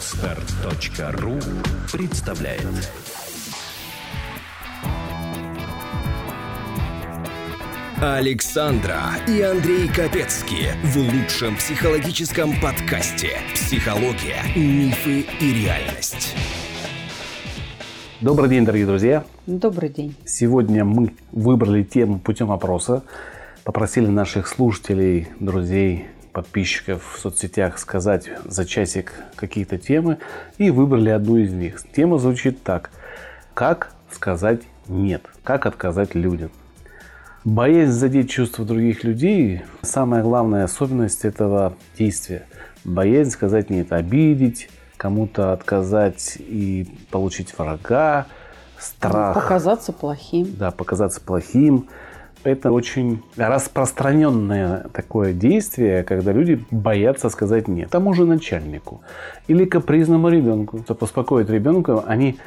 Отстар.ру представляет Александра и Андрей Капецки в лучшем психологическом подкасте «Психология, мифы и реальность». Добрый день, дорогие друзья. Добрый день. Сегодня мы выбрали тему путем опроса. Попросили наших слушателей, друзей, подписчиков в соцсетях сказать за часик какие-то темы и выбрали одну из них. Тема звучит так. Как сказать нет? Как отказать людям? Боязнь задеть чувства других людей – самая главная особенность этого действия. Боязнь сказать нет, обидеть, кому-то отказать и получить врага, страх. Показаться плохим. Да, показаться плохим. Это очень распространенное такое действие, когда люди боятся сказать нет тому же начальнику или капризному ребенку. Чтобы успокоить ребенка, они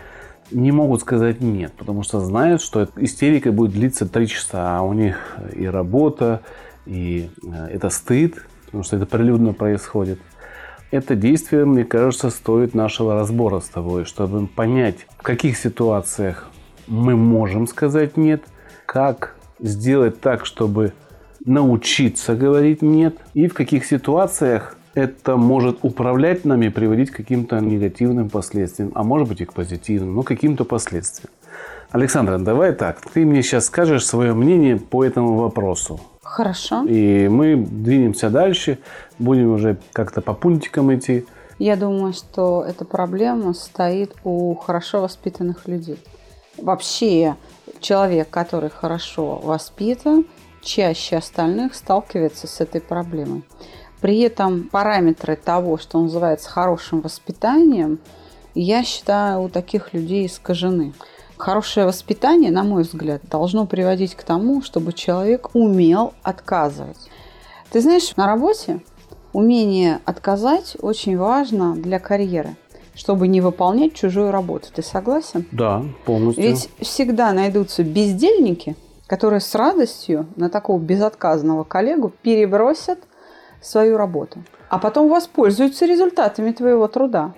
не могут сказать нет, потому что знают, что истерика будет длиться три часа, а у них и работа, и э, это стыд, потому что это прилюдно происходит. Это действие, мне кажется, стоит нашего разбора с тобой, чтобы понять, в каких ситуациях мы можем сказать нет, как сделать так, чтобы научиться говорить «нет», и в каких ситуациях это может управлять нами, приводить к каким-то негативным последствиям, а может быть и к позитивным, но каким-то последствиям. Александра, давай так, ты мне сейчас скажешь свое мнение по этому вопросу. Хорошо. И мы двинемся дальше, будем уже как-то по пунктикам идти. Я думаю, что эта проблема стоит у хорошо воспитанных людей. Вообще, человек, который хорошо воспитан, чаще остальных сталкивается с этой проблемой. При этом параметры того, что называется хорошим воспитанием, я считаю, у таких людей искажены. Хорошее воспитание, на мой взгляд, должно приводить к тому, чтобы человек умел отказывать. Ты знаешь, на работе умение отказать очень важно для карьеры чтобы не выполнять чужую работу. Ты согласен? Да, полностью. Ведь всегда найдутся бездельники, которые с радостью на такого безотказного коллегу перебросят свою работу, а потом воспользуются результатами твоего труда.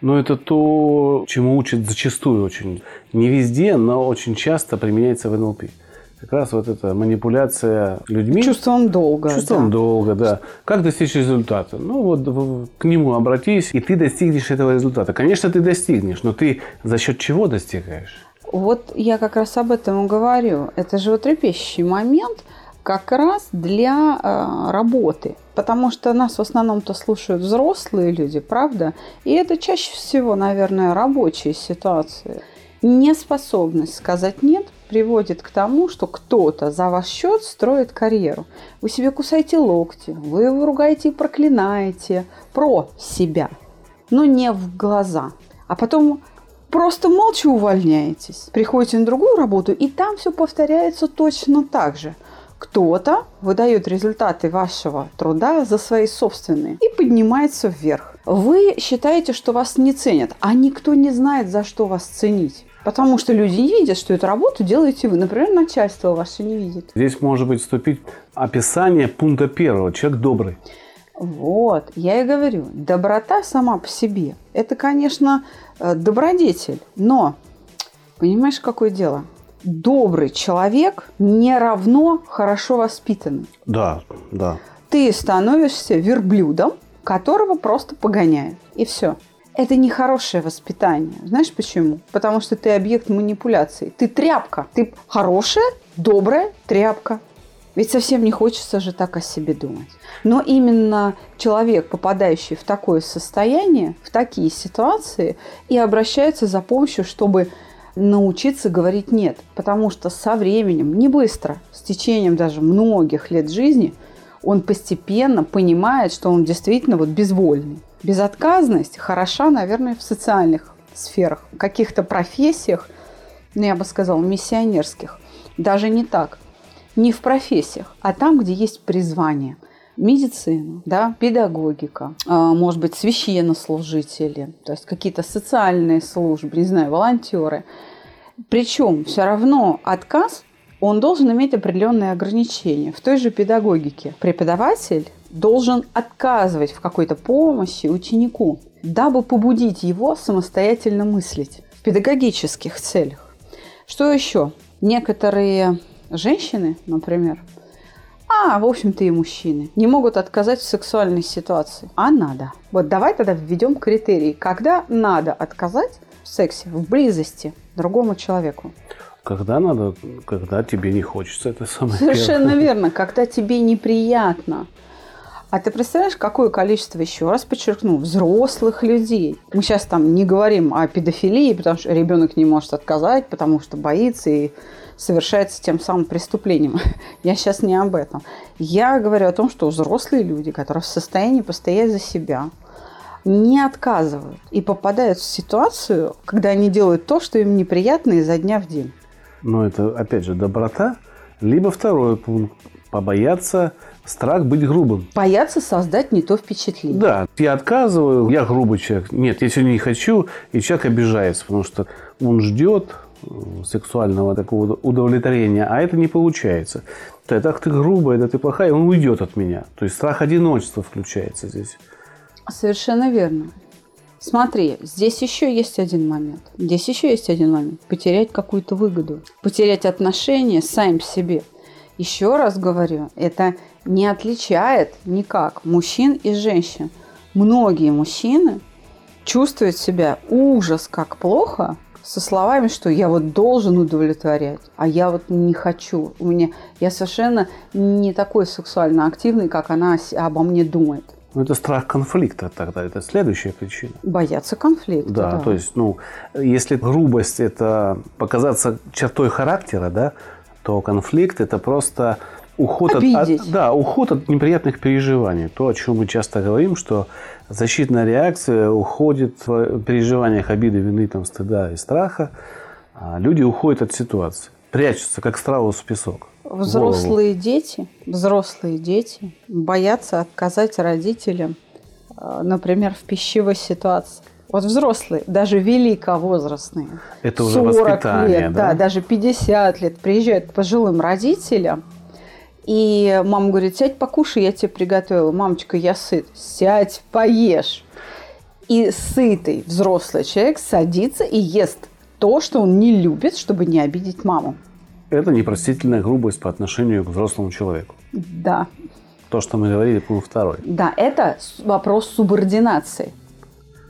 Но это то, чему учат зачастую очень. Не везде, но очень часто применяется в НЛП как раз вот эта манипуляция людьми. Чувством долга. Чувством да. долга, да. Как достичь результата? Ну вот к нему обратись, и ты достигнешь этого результата. Конечно, ты достигнешь, но ты за счет чего достигаешь? Вот я как раз об этом и говорю. Это же вот трепещущий момент как раз для э, работы. Потому что нас в основном-то слушают взрослые люди, правда? И это чаще всего, наверное, рабочие ситуации. Неспособность сказать «нет» приводит к тому, что кто-то за ваш счет строит карьеру. Вы себе кусаете локти, вы его ругаете и проклинаете про себя, но не в глаза. А потом просто молча увольняетесь, приходите на другую работу, и там все повторяется точно так же. Кто-то выдает результаты вашего труда за свои собственные и поднимается вверх. Вы считаете, что вас не ценят, а никто не знает, за что вас ценить. Потому что люди не видят, что эту работу делаете вы. Например, начальство ваше не видит. Здесь может быть вступить описание пункта первого. Человек добрый. Вот, я и говорю, доброта сама по себе, это, конечно, э, добродетель, но, понимаешь, какое дело? Добрый человек не равно хорошо воспитанный. Да, да. Ты становишься верблюдом, которого просто погоняют, и все. Это не хорошее воспитание. Знаешь почему? Потому что ты объект манипуляции. Ты тряпка. Ты хорошая, добрая тряпка. Ведь совсем не хочется же так о себе думать. Но именно человек, попадающий в такое состояние, в такие ситуации, и обращается за помощью, чтобы научиться говорить «нет». Потому что со временем, не быстро, с течением даже многих лет жизни, он постепенно понимает, что он действительно вот безвольный. Безотказность хороша, наверное, в социальных сферах, в каких-то профессиях, ну, я бы сказала, миссионерских. Даже не так. Не в профессиях, а там, где есть призвание. Медицина, да, педагогика, а, может быть, священнослужители, то есть какие-то социальные службы, не знаю, волонтеры. Причем все равно отказ, он должен иметь определенные ограничения. В той же педагогике преподаватель должен отказывать в какой-то помощи ученику, дабы побудить его самостоятельно мыслить в педагогических целях. Что еще? Некоторые женщины, например, а, в общем-то, и мужчины не могут отказать в сексуальной ситуации. А надо. Вот давай тогда введем критерии, когда надо отказать в сексе, в близости другому человеку. Когда надо, когда тебе не хочется, это самое Совершенно первое. верно, когда тебе неприятно. А ты представляешь, какое количество, еще раз подчеркну, взрослых людей. Мы сейчас там не говорим о педофилии, потому что ребенок не может отказать, потому что боится и совершается тем самым преступлением. Я сейчас не об этом. Я говорю о том, что взрослые люди, которые в состоянии постоять за себя, не отказывают и попадают в ситуацию, когда они делают то, что им неприятно изо дня в день. Но это, опять же, доброта. Либо второй пункт. Побояться, страх быть грубым. Боятся создать не то впечатление. Да, я отказываю, я грубый человек. Нет, я сегодня не хочу, и человек обижается, потому что он ждет э, сексуального такого удовлетворения, а это не получается. Да, так ты грубая, да ты плохая, он уйдет от меня. То есть страх одиночества включается здесь. Совершенно верно. Смотри, здесь еще есть один момент. Здесь еще есть один момент. Потерять какую-то выгоду. Потерять отношения сами к себе. Еще раз говорю, это не отличает никак мужчин и женщин. Многие мужчины чувствуют себя ужас как плохо со словами, что я вот должен удовлетворять, а я вот не хочу. У меня я совершенно не такой сексуально активный, как она обо мне думает. Ну, это страх конфликта тогда, это следующая причина. Бояться конфликта. Да, да, то есть, ну, если грубость – это показаться чертой характера, да, то конфликт – это просто уход от, от, да, уход от неприятных переживаний. То, о чем мы часто говорим, что защитная реакция уходит в переживаниях обиды, вины, там, стыда и страха. А люди уходят от ситуации, прячутся, как страус в песок. Взрослые дети, взрослые дети боятся отказать родителям, например, в пищевой ситуации. Вот взрослые, даже великовозрастные, это уже 40 воспитание, лет, да? да, даже 50 лет, приезжают к пожилым родителям, и мама говорит, сядь покушай, я тебе приготовила. Мамочка, я сыт. Сядь, поешь. И сытый взрослый человек садится и ест то, что он не любит, чтобы не обидеть маму. Это непростительная грубость по отношению к взрослому человеку. Да. То, что мы говорили, пункт второй. Да, это вопрос субординации.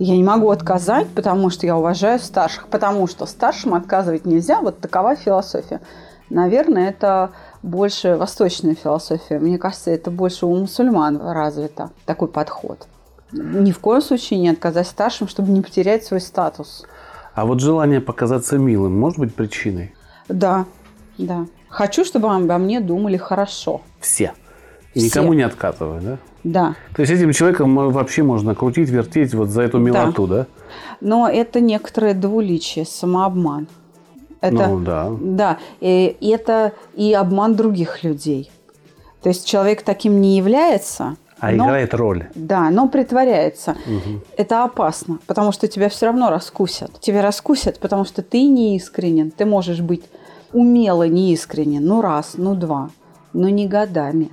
Я не могу отказать, потому что я уважаю старших, потому что старшим отказывать нельзя. Вот такова философия. Наверное, это больше восточная философия. Мне кажется, это больше у мусульман развито такой подход. Ни в коем случае не отказать старшим, чтобы не потерять свой статус. А вот желание показаться милым может быть причиной? Да, да. Хочу, чтобы обо мне думали хорошо. Все. И никому Все. не отказывая, да? Да. То есть этим человеком вообще можно крутить, вертеть вот за эту милоту, да? да? Но это некоторое двуличие, самообман. Это, ну, да. Да, и это и обман других людей. То есть человек таким не является. А но, играет роль. Да, но притворяется. Угу. Это опасно, потому что тебя все равно раскусят. Тебя раскусят, потому что ты не искренен. Ты можешь быть умело неискренен, ну раз, ну два, но не годами.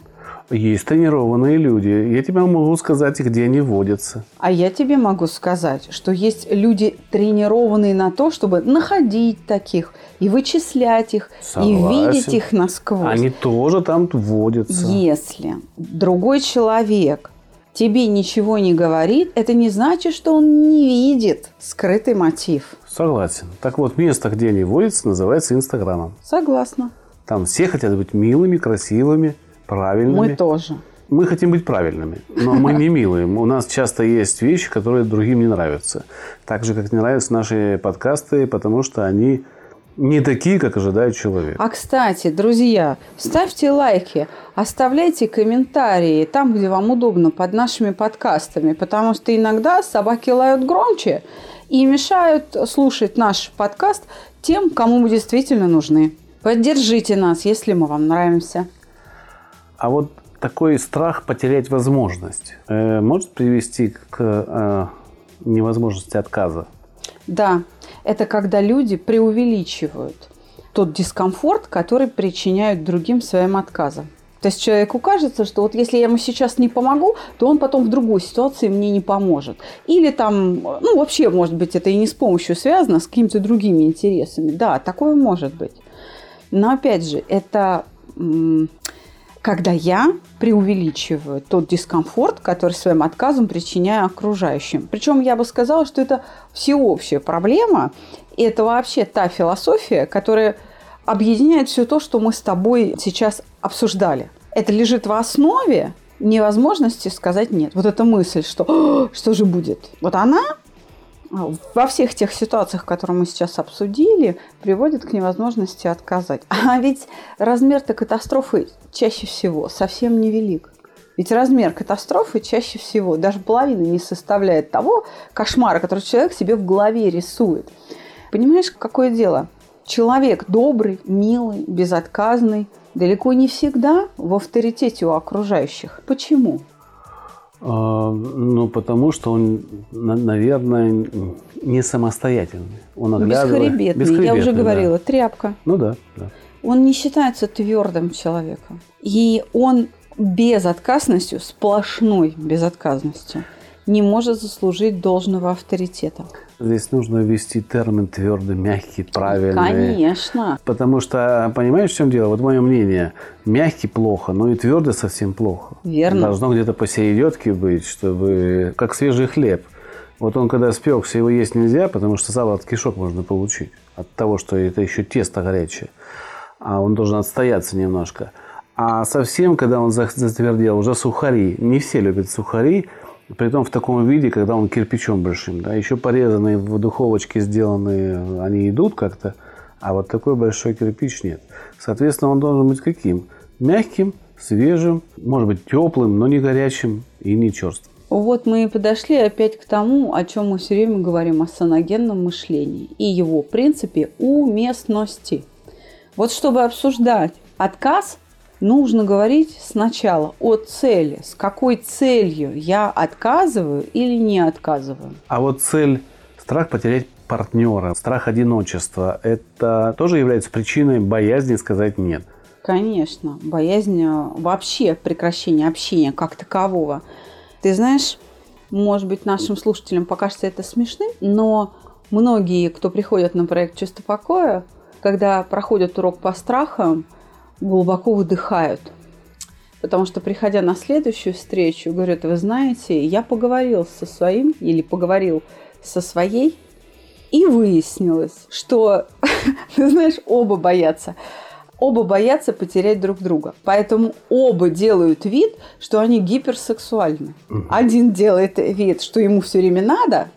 Есть тренированные люди. Я тебе могу сказать, где они водятся. А я тебе могу сказать, что есть люди, тренированные на то, чтобы находить таких и вычислять их, Согласен. и видеть их насквозь. Они тоже там водятся. Если другой человек тебе ничего не говорит, это не значит, что он не видит скрытый мотив. Согласен. Так вот, место, где они водятся, называется Инстаграмом. Согласна. Там все хотят быть милыми, красивыми, правильными. Мы тоже. Мы хотим быть правильными, но мы не милые. У нас часто есть вещи, которые другим не нравятся. Так же, как не нравятся наши подкасты, потому что они не такие, как ожидает человек. А кстати, друзья, ставьте лайки, оставляйте комментарии там, где вам удобно, под нашими подкастами, потому что иногда собаки лают громче и мешают слушать наш подкаст тем, кому мы действительно нужны. Поддержите нас, если мы вам нравимся. А вот такой страх потерять возможность э, может привести к э, невозможности отказа? Да, это когда люди преувеличивают тот дискомфорт, который причиняют другим своим отказом. То есть человеку кажется, что вот если я ему сейчас не помогу, то он потом в другой ситуации мне не поможет. Или там, ну вообще, может быть, это и не с помощью связано, а с какими-то другими интересами. Да, такое может быть. Но опять же, это когда я преувеличиваю тот дискомфорт, который своим отказом причиняю окружающим. Причем я бы сказала, что это всеобщая проблема. И это вообще та философия, которая объединяет все то, что мы с тобой сейчас обсуждали. Это лежит в основе невозможности сказать нет. Вот эта мысль, что что же будет? Вот она а, во всех тех ситуациях, которые мы сейчас обсудили, приводит к невозможности отказать. А ведь размер-то катастрофы чаще всего совсем невелик. Ведь размер катастрофы чаще всего даже половины не составляет того кошмара, который человек себе в голове рисует. Понимаешь, какое дело? Человек добрый, милый, безотказный, далеко не всегда в авторитете у окружающих. Почему? А, ну, потому что он, наверное, не самостоятельный. Он оглядывает... Бесхребетный. Бесхребетный, я уже говорила, да. тряпка. Ну да, да. Он не считается твердым человеком. И он безотказностью, сплошной безотказностью, не может заслужить должного авторитета. Здесь нужно ввести термин твердый, мягкий, правильный. Конечно. Потому что, понимаешь, в чем дело? Вот мое мнение, мягкий плохо, но и твердый совсем плохо. Верно. Должно где-то посередке быть, чтобы... Как свежий хлеб. Вот он когда спекся, его есть нельзя, потому что сало от кишок можно получить. От того, что это еще тесто горячее. А он должен отстояться немножко. А совсем, когда он затвердел, уже сухари. Не все любят сухари. Притом в таком виде, когда он кирпичом большим. Да, еще порезанные в духовочке сделанные, они идут как-то, а вот такой большой кирпич нет. Соответственно, он должен быть каким? Мягким, свежим, может быть теплым, но не горячим и не черствым. Вот мы и подошли опять к тому, о чем мы все время говорим, о саногенном мышлении и его принципе уместности. Вот чтобы обсуждать отказ – нужно говорить сначала о цели. С какой целью я отказываю или не отказываю. А вот цель страх потерять партнера, страх одиночества, это тоже является причиной боязни сказать нет? Конечно, боязнь э, вообще прекращения общения как такового. Ты знаешь, может быть, нашим слушателям покажется это смешным, но многие, кто приходят на проект «Чувство покоя», когда проходят урок по страхам, глубоко выдыхают. Потому что, приходя на следующую встречу, говорят, вы знаете, я поговорил со своим или поговорил со своей, и выяснилось, что, ты знаешь, оба боятся. Оба боятся потерять друг друга. Поэтому оба делают вид, что они гиперсексуальны. Один делает вид, что ему все время надо,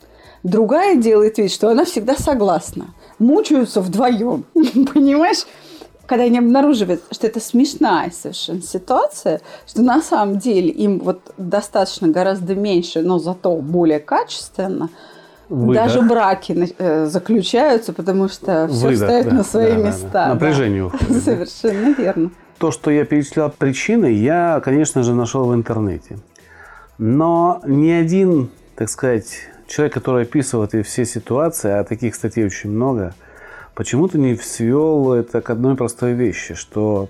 другая делает вид, что она всегда согласна. Мучаются вдвоем. Понимаешь? Когда они обнаруживают, что это смешная совершенно ситуация, что на самом деле им вот достаточно гораздо меньше, но зато более качественно, Выдох. даже браки э, заключаются, потому что все Выдох, встает да, на свои да, места. Да, да. Напряжение да. уходит. Совершенно верно. То, что я перечислял причины, я, конечно же, нашел в интернете. Но ни один, так сказать, человек, который описывает все ситуации, а таких статей очень много – почему-то не свел это к одной простой вещи, что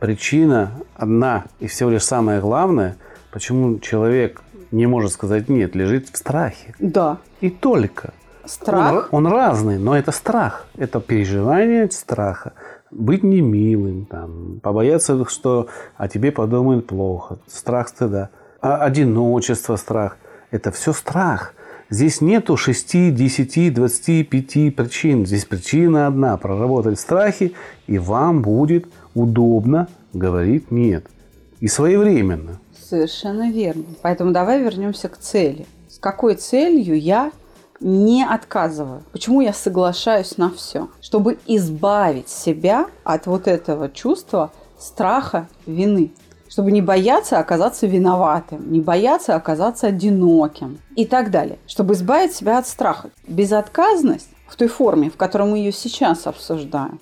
причина одна и всего лишь самое главное, почему человек не может сказать нет, лежит в страхе. Да. И только. Страх? Он, он разный, но это страх. Это переживание страха. Быть немилым, там, побояться, что о тебе подумают плохо. Страх стыда. А одиночество, страх. Это все страх. Здесь нету 6, 10, 25 причин. Здесь причина одна – проработать страхи, и вам будет удобно говорить «нет». И своевременно. Совершенно верно. Поэтому давай вернемся к цели. С какой целью я не отказываю? Почему я соглашаюсь на все? Чтобы избавить себя от вот этого чувства страха, вины чтобы не бояться оказаться виноватым, не бояться оказаться одиноким и так далее, чтобы избавить себя от страха. Безотказность в той форме, в которой мы ее сейчас обсуждаем,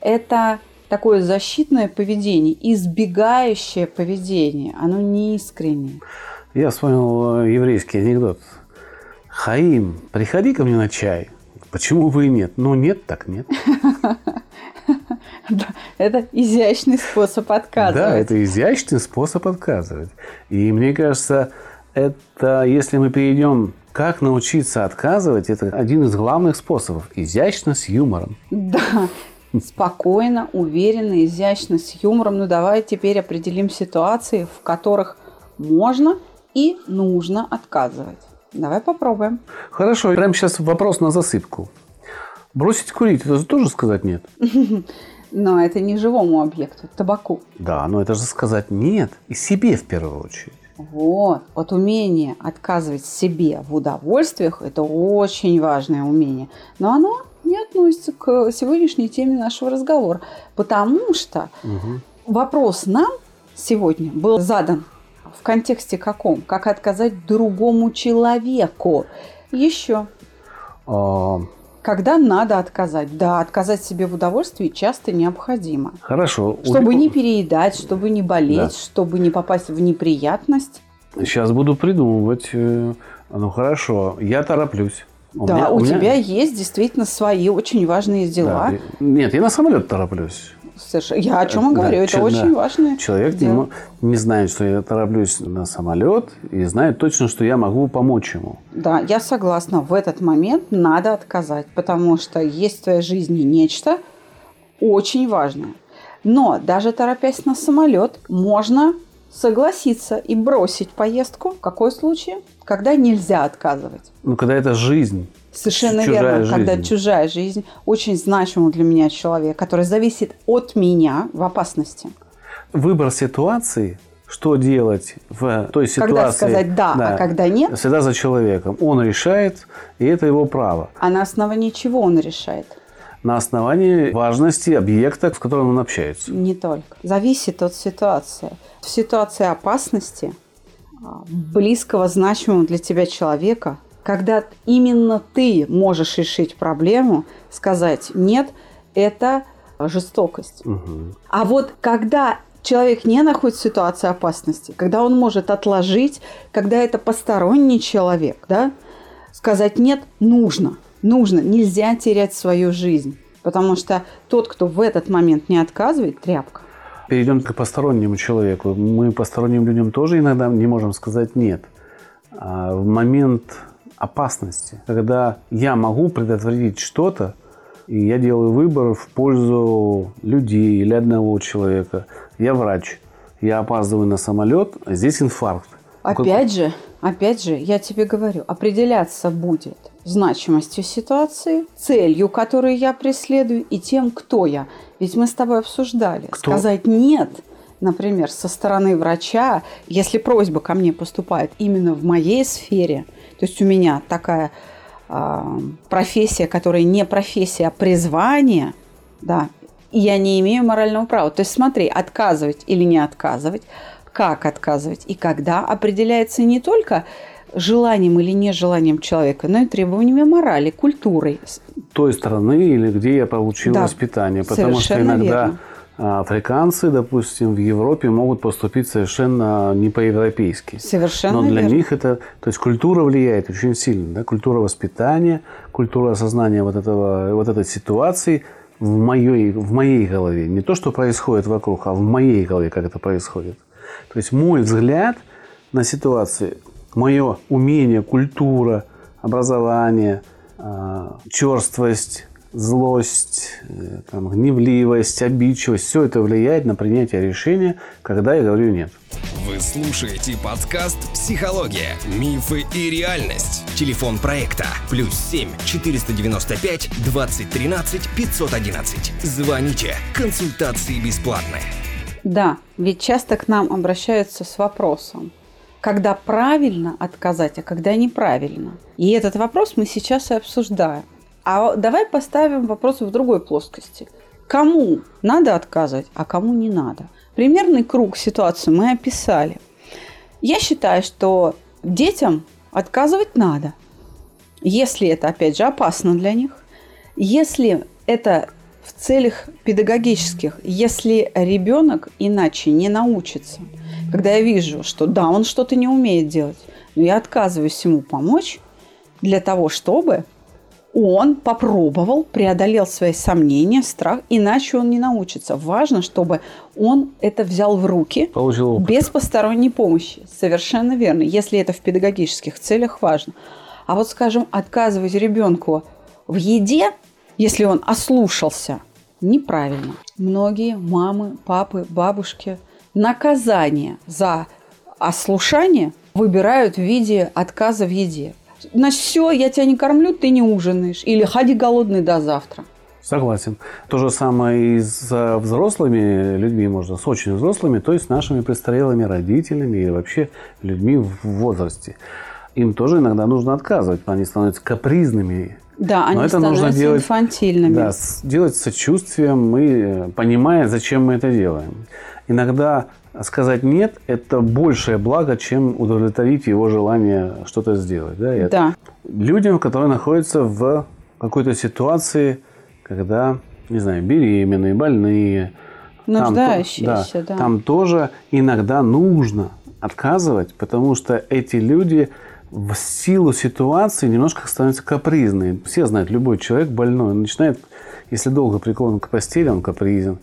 это такое защитное поведение, избегающее поведение, оно не искреннее. Я вспомнил э, еврейский анекдот. Хаим, приходи ко мне на чай. Почему вы и нет? Ну, нет, так нет. Это изящный способ отказывать. Да, это изящный способ отказывать. И мне кажется, это если мы перейдем как научиться отказывать, это один из главных способов. Изящно с юмором. Да, спокойно, уверенно, изящно, с юмором. Ну давай теперь определим ситуации, в которых можно и нужно отказывать. Давай попробуем. Хорошо, прямо сейчас вопрос на засыпку. Бросить курить, это же тоже сказать нет? Но это не живому объекту, табаку. Да, но это же сказать нет и себе в первую очередь. Вот, вот умение отказывать себе в удовольствиях – это очень важное умение. Но оно не относится к сегодняшней теме нашего разговора, потому что угу. вопрос нам сегодня был задан в контексте каком? Как отказать другому человеку? Еще. А... Когда надо отказать? Да, отказать себе в удовольствии часто необходимо. Хорошо. Чтобы не переедать, чтобы не болеть, да. чтобы не попасть в неприятность. Сейчас буду придумывать. Э, ну хорошо, я тороплюсь. У да, меня, у, у меня... тебя есть действительно свои очень важные дела. Да. Нет, я на самолет тороплюсь. Совершенно. Я о чем и говорю, да, это очень да. важно. Человек дело. не, не знает, что я тороплюсь на самолет, и знает точно, что я могу помочь ему. Да, я согласна. В этот момент надо отказать, потому что есть в твоей жизни нечто очень важное. Но даже торопясь на самолет, можно согласиться и бросить поездку. В какой случай? Когда нельзя отказывать. Ну, когда это жизнь. Совершенно верно, жизнь. когда чужая жизнь очень значимый для меня человек, который зависит от меня в опасности. Выбор ситуации, что делать в той ситуации. Когда сказать да, да, а когда нет. Всегда за человеком. Он решает, и это его право. А на основании чего он решает? На основании важности объекта, в котором он общается. Не только. Зависит от ситуации. В ситуации опасности а, близкого, значимого для тебя человека – когда именно ты можешь решить проблему, сказать нет, это жестокость. Угу. А вот когда человек не находится в ситуации опасности, когда он может отложить, когда это посторонний человек, да, сказать нет нужно, нужно, нельзя терять свою жизнь, потому что тот, кто в этот момент не отказывает, тряпка. Перейдем к постороннему человеку. Мы посторонним людям тоже иногда не можем сказать нет. А в момент опасности, когда я могу предотвратить что-то, и я делаю выбор в пользу людей или одного человека. Я врач, я опаздываю на самолет, а здесь инфаркт. Опять же, опять же, я тебе говорю, определяться будет значимостью ситуации, целью, которую я преследую, и тем, кто я. Ведь мы с тобой обсуждали. Кто? Сказать нет, например, со стороны врача, если просьба ко мне поступает именно в моей сфере – то есть у меня такая э, профессия, которая не профессия, а призвание, да, и я не имею морального права. То есть смотри, отказывать или не отказывать, как отказывать и когда определяется не только желанием или нежеланием человека, но и требованиями морали, культурой. Той страны или где я получил да, воспитание. Потому что иногда верно. А африканцы, допустим, в Европе могут поступить совершенно не по-европейски. Совершенно Но для верно. них это... То есть культура влияет очень сильно. Да? Культура воспитания, культура осознания вот, этого, вот этой ситуации в моей, в моей голове. Не то, что происходит вокруг, а в моей голове, как это происходит. То есть мой взгляд на ситуацию, мое умение, культура, образование, а, черствость, злость, э, там, гневливость, обидчивость, все это влияет на принятие решения, когда я говорю нет. Вы слушаете подкаст «Психология. Мифы и реальность». Телефон проекта «Плюс 7 495 2013 511». Звоните. Консультации бесплатные. Да, ведь часто к нам обращаются с вопросом, когда правильно отказать, а когда неправильно. И этот вопрос мы сейчас и обсуждаем. А давай поставим вопрос в другой плоскости. Кому надо отказывать, а кому не надо? Примерный круг ситуации мы описали. Я считаю, что детям отказывать надо, если это, опять же, опасно для них, если это в целях педагогических, если ребенок иначе не научится. Когда я вижу, что да, он что-то не умеет делать, но я отказываюсь ему помочь для того, чтобы он попробовал, преодолел свои сомнения, страх, иначе он не научится. Важно, чтобы он это взял в руки Получил опыт. без посторонней помощи. Совершенно верно. Если это в педагогических целях, важно. А вот, скажем, отказывать ребенку в еде, если он ослушался, неправильно. Многие мамы, папы, бабушки наказание за ослушание выбирают в виде отказа в еде. Значит, все, я тебя не кормлю, ты не ужинаешь. Или ходи голодный до завтра. Согласен. То же самое и с э, взрослыми людьми можно, с очень взрослыми, то есть с нашими престарелыми родителями и вообще людьми в возрасте. Им тоже иногда нужно отказывать, они становятся капризными. Да, они Но это становятся нужно делать, инфантильными. Да, делать с сочувствием и э, понимая, зачем мы это делаем. Иногда сказать нет – это большее благо, чем удовлетворить его желание что-то сделать. Да? И Да. людям, которые находятся в какой-то ситуации, когда, не знаю, беременные, больные. Там то- Нуждающиеся, да. Там тоже иногда нужно отказывать, потому что эти люди в силу ситуации немножко становятся капризные. Все знают, любой человек больной, он начинает, если долго прикован к постели, он капризен.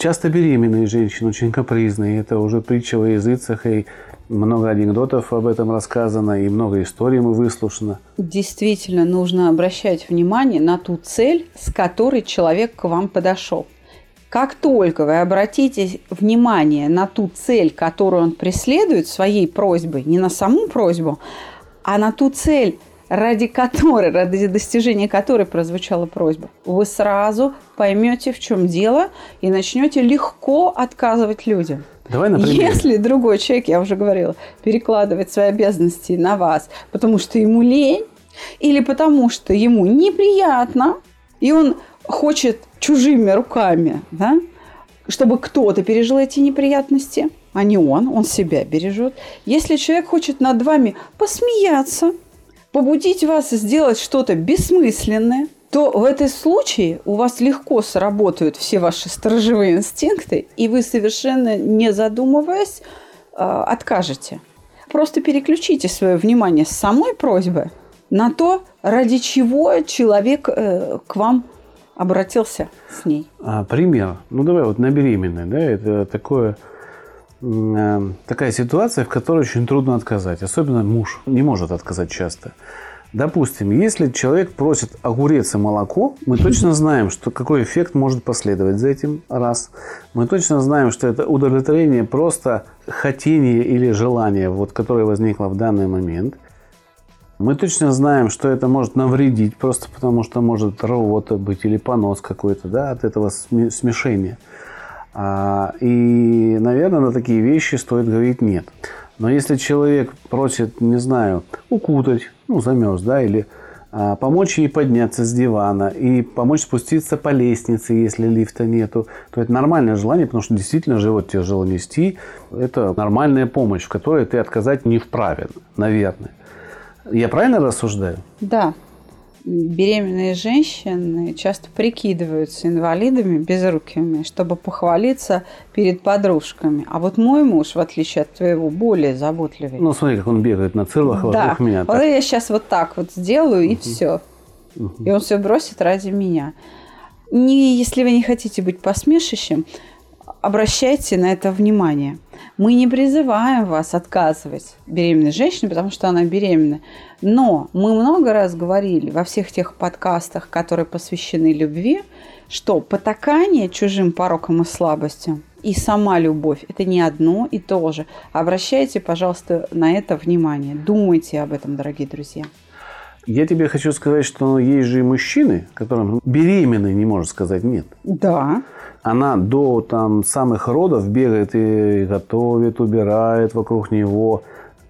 Часто беременные женщины очень капризные. Это уже притча во языцах, и много анекдотов об этом рассказано, и много историй мы выслушано. Действительно, нужно обращать внимание на ту цель, с которой человек к вам подошел. Как только вы обратите внимание на ту цель, которую он преследует своей просьбой, не на саму просьбу, а на ту цель, ради которой, ради достижения которой прозвучала просьба, вы сразу поймете, в чем дело, и начнете легко отказывать людям. Давай, например, Если другой человек, я уже говорила, перекладывает свои обязанности на вас, потому что ему лень, или потому что ему неприятно, и он хочет чужими руками, да, чтобы кто-то пережил эти неприятности, а не он, он себя бережет. Если человек хочет над вами посмеяться, побудить вас сделать что-то бессмысленное, то в этом случае у вас легко сработают все ваши сторожевые инстинкты, и вы совершенно не задумываясь э, откажете. Просто переключите свое внимание с самой просьбы на то, ради чего человек э, к вам обратился с ней. А, пример. Ну, давай вот на беременной, да, это такое, такая ситуация, в которой очень трудно отказать. Особенно муж не может отказать часто. Допустим, если человек просит огурец и молоко, мы точно знаем, что какой эффект может последовать за этим раз. Мы точно знаем, что это удовлетворение просто хотения или желания, вот, которое возникло в данный момент. Мы точно знаем, что это может навредить, просто потому что может рвота быть или понос какой-то да, от этого сме- смешения. А, и, наверное, на такие вещи стоит говорить нет. Но если человек просит, не знаю, укутать, ну, замерз, да, или а, помочь ей подняться с дивана и помочь спуститься по лестнице, если лифта нету, то это нормальное желание, потому что действительно живот тяжело нести. Это нормальная помощь, в которой ты отказать не вправе, наверное. Я правильно рассуждаю? Да, беременные женщины часто прикидываются инвалидами безрукими, чтобы похвалиться перед подружками. А вот мой муж, в отличие от твоего, более заботливый. Ну, смотри, как он бегает на цирлах да, вокруг меня. вот Так. я сейчас вот так вот сделаю, и все. И он все бросит ради меня. Не, если вы не хотите быть посмешищем, обращайте на это внимание. Мы не призываем вас отказывать беременной женщине, потому что она беременна. Но мы много раз говорили во всех тех подкастах, которые посвящены любви, что потакание чужим порокам и слабостям и сама любовь – это не одно и то же. Обращайте, пожалуйста, на это внимание. Думайте об этом, дорогие друзья. Я тебе хочу сказать, что есть же и мужчины, которым беременный не может сказать нет. Да, Она до там, самых родов бегает и готовит, убирает вокруг него.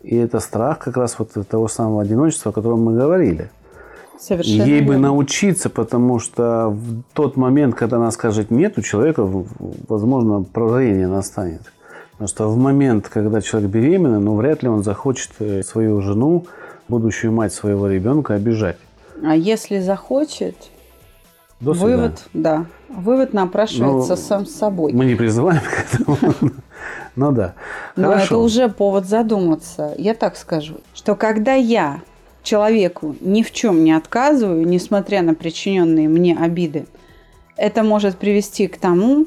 И это страх как раз вот того самого одиночества, о котором мы говорили. совершенно Ей бы научиться, потому что в тот момент, когда она скажет нет, у человека, возможно, прозрение настанет. Потому что в момент, когда человек беременный, ну, вряд ли он захочет э, свою жену, будущую мать своего ребенка, обижать. А если захочет, До свидания. вывод, да, вывод напрашивается Ну, сам с собой. Мы не призываем к этому. Ну да. Но это уже повод задуматься. Я так скажу, что когда я человеку ни в чем не отказываю, несмотря на причиненные мне обиды, это может привести к тому,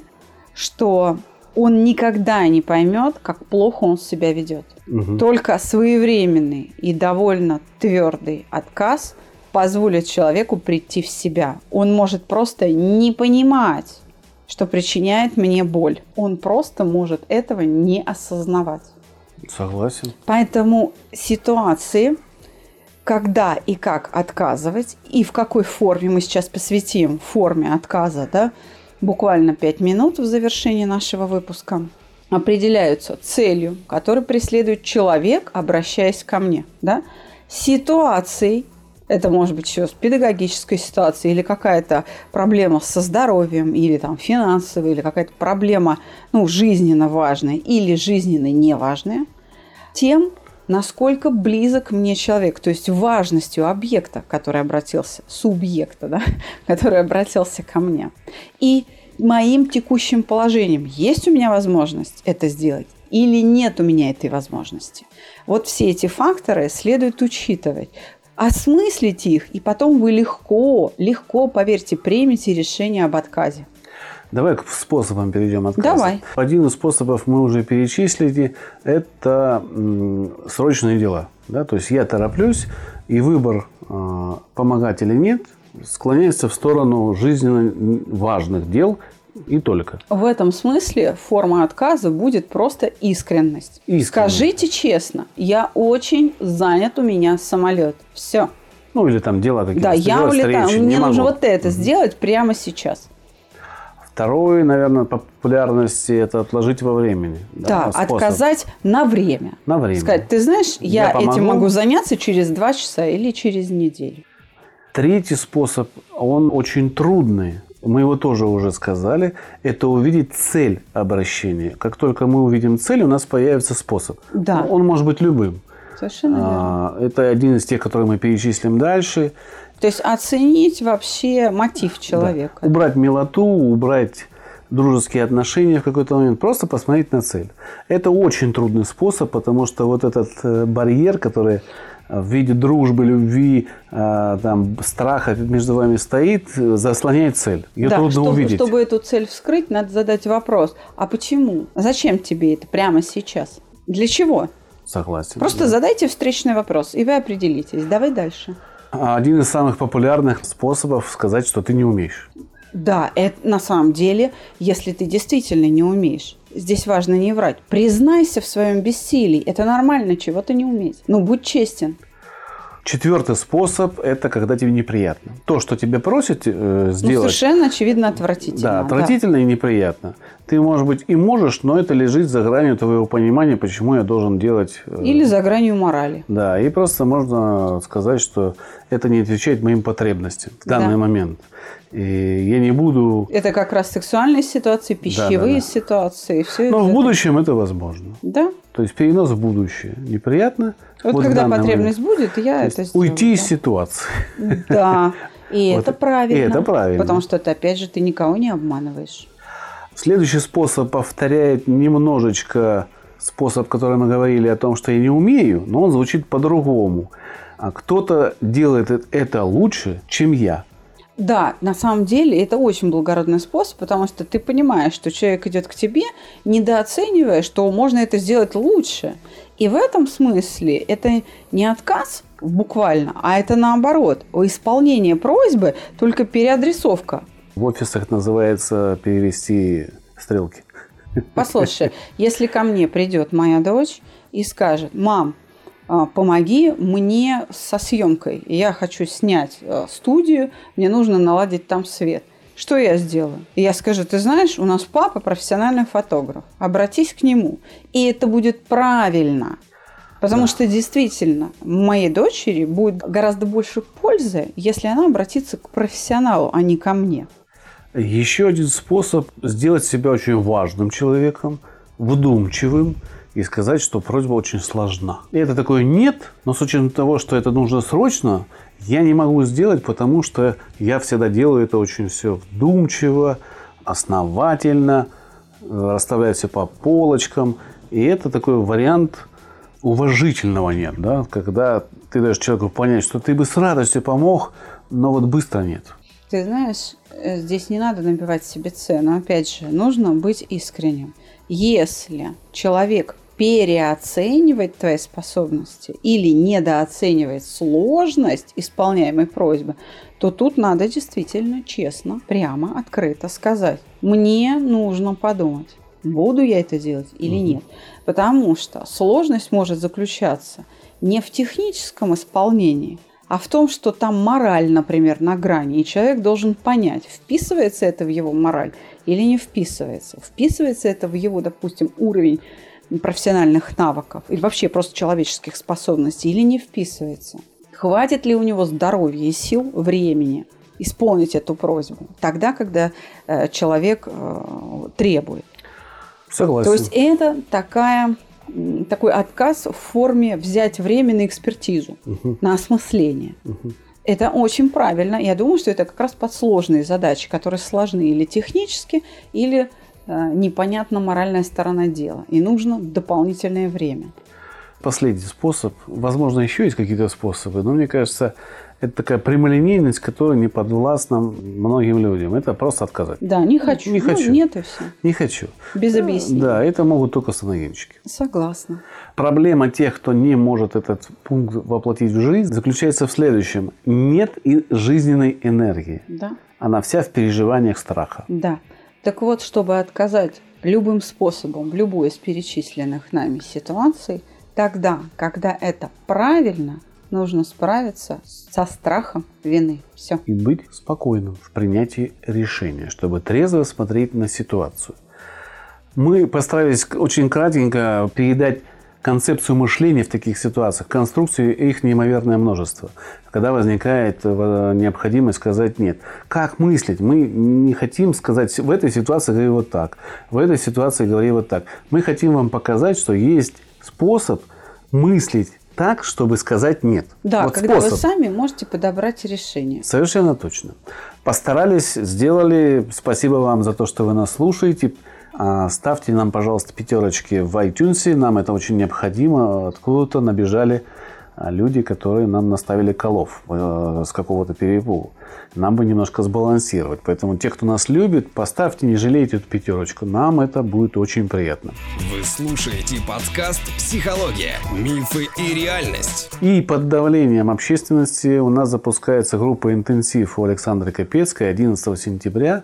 что он никогда не поймет, как плохо он себя ведет. Мгм. Только своевременный и довольно твердый отказ позволит человеку прийти в себя. Он может просто не понимать, что причиняет мне боль. Он просто может этого не осознавать. Согласен. Поэтому ситуации, когда и как отказывать, и в какой форме мы сейчас посвятим форме отказа, да, буквально 5 минут в завершении нашего выпуска, определяются целью, которую преследует человек, обращаясь ко мне. Да? Ситуацией, это может быть еще с педагогической ситуацией или какая-то проблема со здоровьем, или там финансовая, или какая-то проблема ну, жизненно важная или жизненно неважная, тем, насколько близок мне человек, то есть важностью объекта, который обратился, субъекта, да, который обратился ко мне. И моим текущим положением. Есть у меня возможность это сделать или нет у меня этой возможности? Вот все эти факторы следует учитывать осмыслить их, и потом вы легко, легко, поверьте, примете решение об отказе. Давай к способам перейдем отказа. Давай. Один из способов мы уже перечислили. Это срочные дела. Да? То есть я тороплюсь, и выбор э, помогать или нет склоняется в сторону жизненно важных дел и только. В этом смысле форма отказа будет просто искренность. Искренность. Скажите честно, я очень занят, у меня самолет. Все. Ну, или там дела какие-то. Да, я улетаю. встречи, Мне не нужно могу. вот это сделать прямо сейчас. Второй, наверное, по популярности – это отложить во времени. Да, способ. отказать на время. На время. Сказать, ты знаешь, я, Я помогу. этим могу заняться через два часа или через неделю. Третий способ, он очень трудный. Мы его тоже уже сказали. Это увидеть цель обращения. Как только мы увидим цель, у нас появится способ. Да. Он может быть любым. Совершенно верно. А, Это один из тех, которые мы перечислим дальше. То есть оценить вообще мотив человека. Да. Убрать милоту, убрать дружеские отношения в какой-то момент, просто посмотреть на цель. Это очень трудный способ, потому что вот этот э, барьер, который в виде дружбы, любви, э, там, страха между вами стоит, э, заслоняет цель. Ее да, трудно чтобы, увидеть. чтобы эту цель вскрыть, надо задать вопрос. А почему? Зачем тебе это прямо сейчас? Для чего? Согласен. Просто да. задайте встречный вопрос, и вы определитесь. Давай дальше. Один из самых популярных способов сказать, что ты не умеешь. Да, это на самом деле, если ты действительно не умеешь. Здесь важно не врать. Признайся в своем бессилии. Это нормально, чего-то не уметь. Ну, будь честен. Четвертый способ – это когда тебе неприятно. То, что тебе просят э, Ну, сделать, совершенно очевидно отвратительно. Да, отвратительно и неприятно. Ты, может быть, и можешь, но это лежит за гранью твоего понимания, почему я должен делать. э, Или за гранью морали. Да, и просто можно сказать, что это не отвечает моим потребностям в данный Да. момент. И я не буду... Это как раз сексуальные ситуации, пищевые да. ситуации. Все Но это. в будущем это возможно. Да. То есть перенос в будущее. Неприятно. Вот, в когда потребность будет, я То это сделаю. уйти из да. ситуации. Да. И Вот. это правильно. И это правильно. Потому что это, опять же, ты никого не обманываешь. Следующий способ повторяет немножечко способ, который мы говорили о том, что я не умею, но он звучит по-другому. А кто-то делает это лучше, чем я. Да, на самом деле это очень благородный способ, потому что ты понимаешь, что человек идет к тебе, недооценивая, что можно это сделать лучше. И в этом смысле это не отказ буквально, а это наоборот, исполнение просьбы, только переадресовка. В офисах называется перевести стрелки. Послушай, если ко мне придет моя дочь и скажет, мам, помоги мне со съемкой. Я хочу снять а, студию, мне нужно наладить там свет. Что я сделаю? И я скажу, ты знаешь, у нас папа профессиональный фотограф. Обратись к нему. И это будет правильно. Потому что действительно моей дочери будет гораздо больше пользы, если она обратится к профессионалу, а не ко мне. Еще один способ сделать себя очень важным человеком, вдумчивым и сказать, что просьба очень сложна. И это такое нет, но с учетом того, что это нужно срочно, я не могу сделать, потому что я всегда делаю это очень все вдумчиво, основательно, расставляю все по полочкам. И это такой вариант уважительного нет, да, когда ты даешь человеку понять, что ты бы с радостью помог, но вот быстро нет. Ты знаешь, э, здесь не надо набивать себе цену. Опять же, нужно быть искренним. Если человек переоценивает твои способности или недооценивает сложность исполняемой просьбы, то тут надо действительно честно, прямо, открыто сказать. Мне нужно подумать, буду я это делать или угу. нет. Потому что сложность может заключаться не в техническом исполнении, а в том, что там мораль, например, на грани, и человек должен понять, вписывается это в его мораль или не вписывается. Вписывается это в его, допустим, уровень профессиональных навыков или вообще просто человеческих способностей или не вписывается. Хватит ли у него здоровья и сил, времени исполнить эту просьбу тогда, когда э, человек э, требует. Согласен. То есть это такая такой отказ в форме взять время на экспертизу, угу. на осмысление. Угу. Это очень правильно. Я думаю, что это как раз под сложные задачи, которые сложны или технически, или непонятна моральная сторона дела. И нужно дополнительное время. Последний способ. Возможно, еще есть какие-то способы, но мне кажется, это такая прямолинейность, которая не подвластна многим людям. Это просто отказать. Да, не хочу. Не ну, хочу. Нет и все. Не хочу. Без объяснений. Да, это могут только саногенщики. Согласна. Проблема тех, кто не может этот пункт воплотить в жизнь, заключается в следующем. Нет и жизненной энергии. Да. Она вся в переживаниях страха. Да. Так вот, чтобы отказать любым способом в любой из перечисленных нами ситуаций, тогда, когда это правильно – нужно справиться со страхом вины. Все. И быть спокойным в принятии решения, чтобы трезво смотреть на ситуацию. Мы постарались очень кратенько передать концепцию мышления в таких ситуациях, конструкцию их неимоверное множество. Когда возникает э, необходимость сказать «нет». Как мыслить? Мы не хотим сказать «в этой ситуации говори вот так», «в этой ситуации говори вот так». Мы хотим вам показать, что есть способ мыслить так, чтобы сказать нет. Да, вот когда способ. вы сами можете подобрать решение. Совершенно точно. Постарались, сделали. Спасибо вам за то, что вы нас слушаете. А, ставьте нам, пожалуйста, пятерочки в iTunes. Нам это очень необходимо. Откуда-то набежали а, люди, которые нам наставили колов э, с какого-то перепугу. Нам бы немножко сбалансировать. Поэтому те, кто нас любит, поставьте, не жалейте эту пятерочку. Нам это будет очень приятно. Вы слушаете подкаст «Психология. Мифы и реальность». И под давлением общественности у нас запускается группа «Интенсив» у Александры Капецкой 11 сентября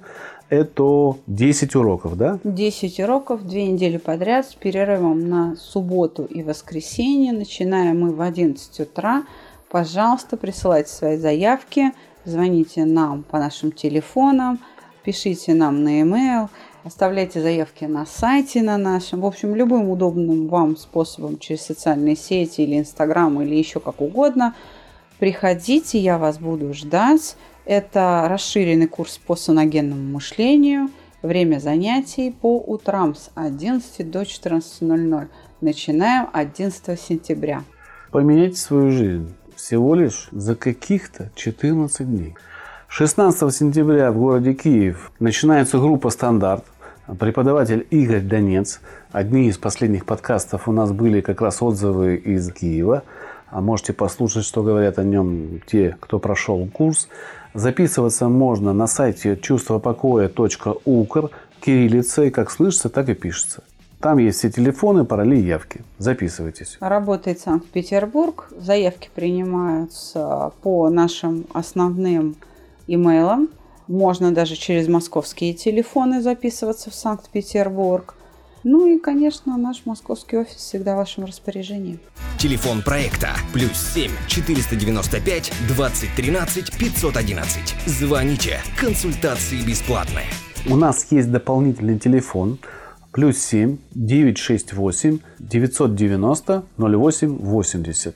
это 10 уроков, да? 10 уроков, две недели подряд с перерывом на субботу и воскресенье. Начинаем мы в 11 утра. Пожалуйста, присылайте свои заявки, звоните нам по нашим телефонам, пишите нам на e-mail, оставляйте заявки на сайте на нашем. В общем, любым удобным вам способом через социальные сети или Инстаграм или еще как угодно. Приходите, я вас буду ждать. Это расширенный курс по саногенному мышлению. Время занятий по утрам с 11 до 14.00. Начинаем 11 сентября. Поменять свою жизнь всего лишь за каких-то 14 дней. 16 сентября в городе Киев начинается группа «Стандарт». Преподаватель Игорь Донец. Одни из последних подкастов у нас были как раз отзывы из Киева. А можете послушать, что говорят о нем те, кто прошел курс. Записываться можно на сайте чувствопокоя.укр кириллицей, как слышится, так и пишется. Там есть все телефоны, пароли явки. Записывайтесь. Работает Санкт-Петербург. Заявки принимаются по нашим основным имейлам. Можно даже через московские телефоны записываться в Санкт-Петербург. Ну и, конечно, наш московский офис всегда в вашем распоряжении. Телефон проекта плюс 7 495 2013 511. Звоните. Консультации бесплатные. У нас есть дополнительный телефон плюс 7 968 990 08 80.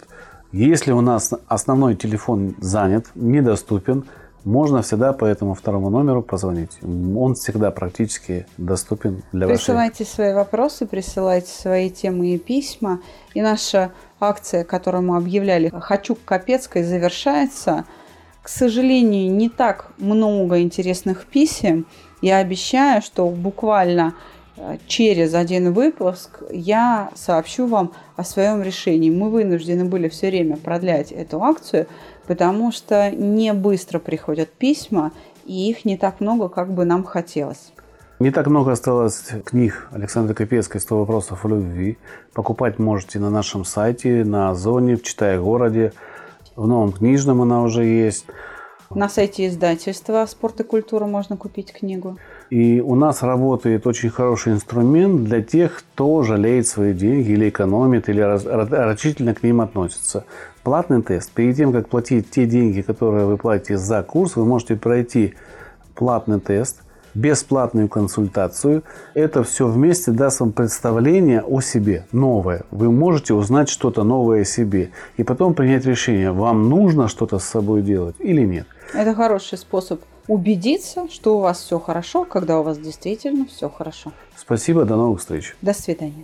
Если у нас основной телефон занят, недоступен, можно всегда по этому второму номеру позвонить. Он всегда практически доступен для вас. Присылайте вашей... свои вопросы, присылайте свои темы и письма. И наша акция, которую мы объявляли «Хочу к Капецкой» завершается. К сожалению, не так много интересных писем. Я обещаю, что буквально э, через один выпуск я сообщу вам о своем решении. Мы вынуждены были все время продлять эту акцию, потому что не быстро приходят письма, и их не так много, как бы нам хотелось. Не так много осталось книг Александра Капецкой «100 вопросов о любви». Покупать можете на нашем сайте, на Озоне, в Читай городе. В новом книжном она уже есть. На сайте издательства «Спорт и культура» можно купить книгу. И у нас работает очень хороший инструмент для тех, кто жалеет свои деньги или экономит, или рачительно к ним относится. Платный тест. Перед тем, как платить те деньги, которые вы платите за курс, вы можете пройти платный тест, бесплатную консультацию. Это все вместе даст вам представление о себе, новое. Вы можете узнать что-то новое о себе и потом принять решение, вам нужно что-то с собой делать или нет. Это хороший способ убедиться, что у вас все хорошо, когда у вас действительно все хорошо. Спасибо, до новых встреч. До свидания.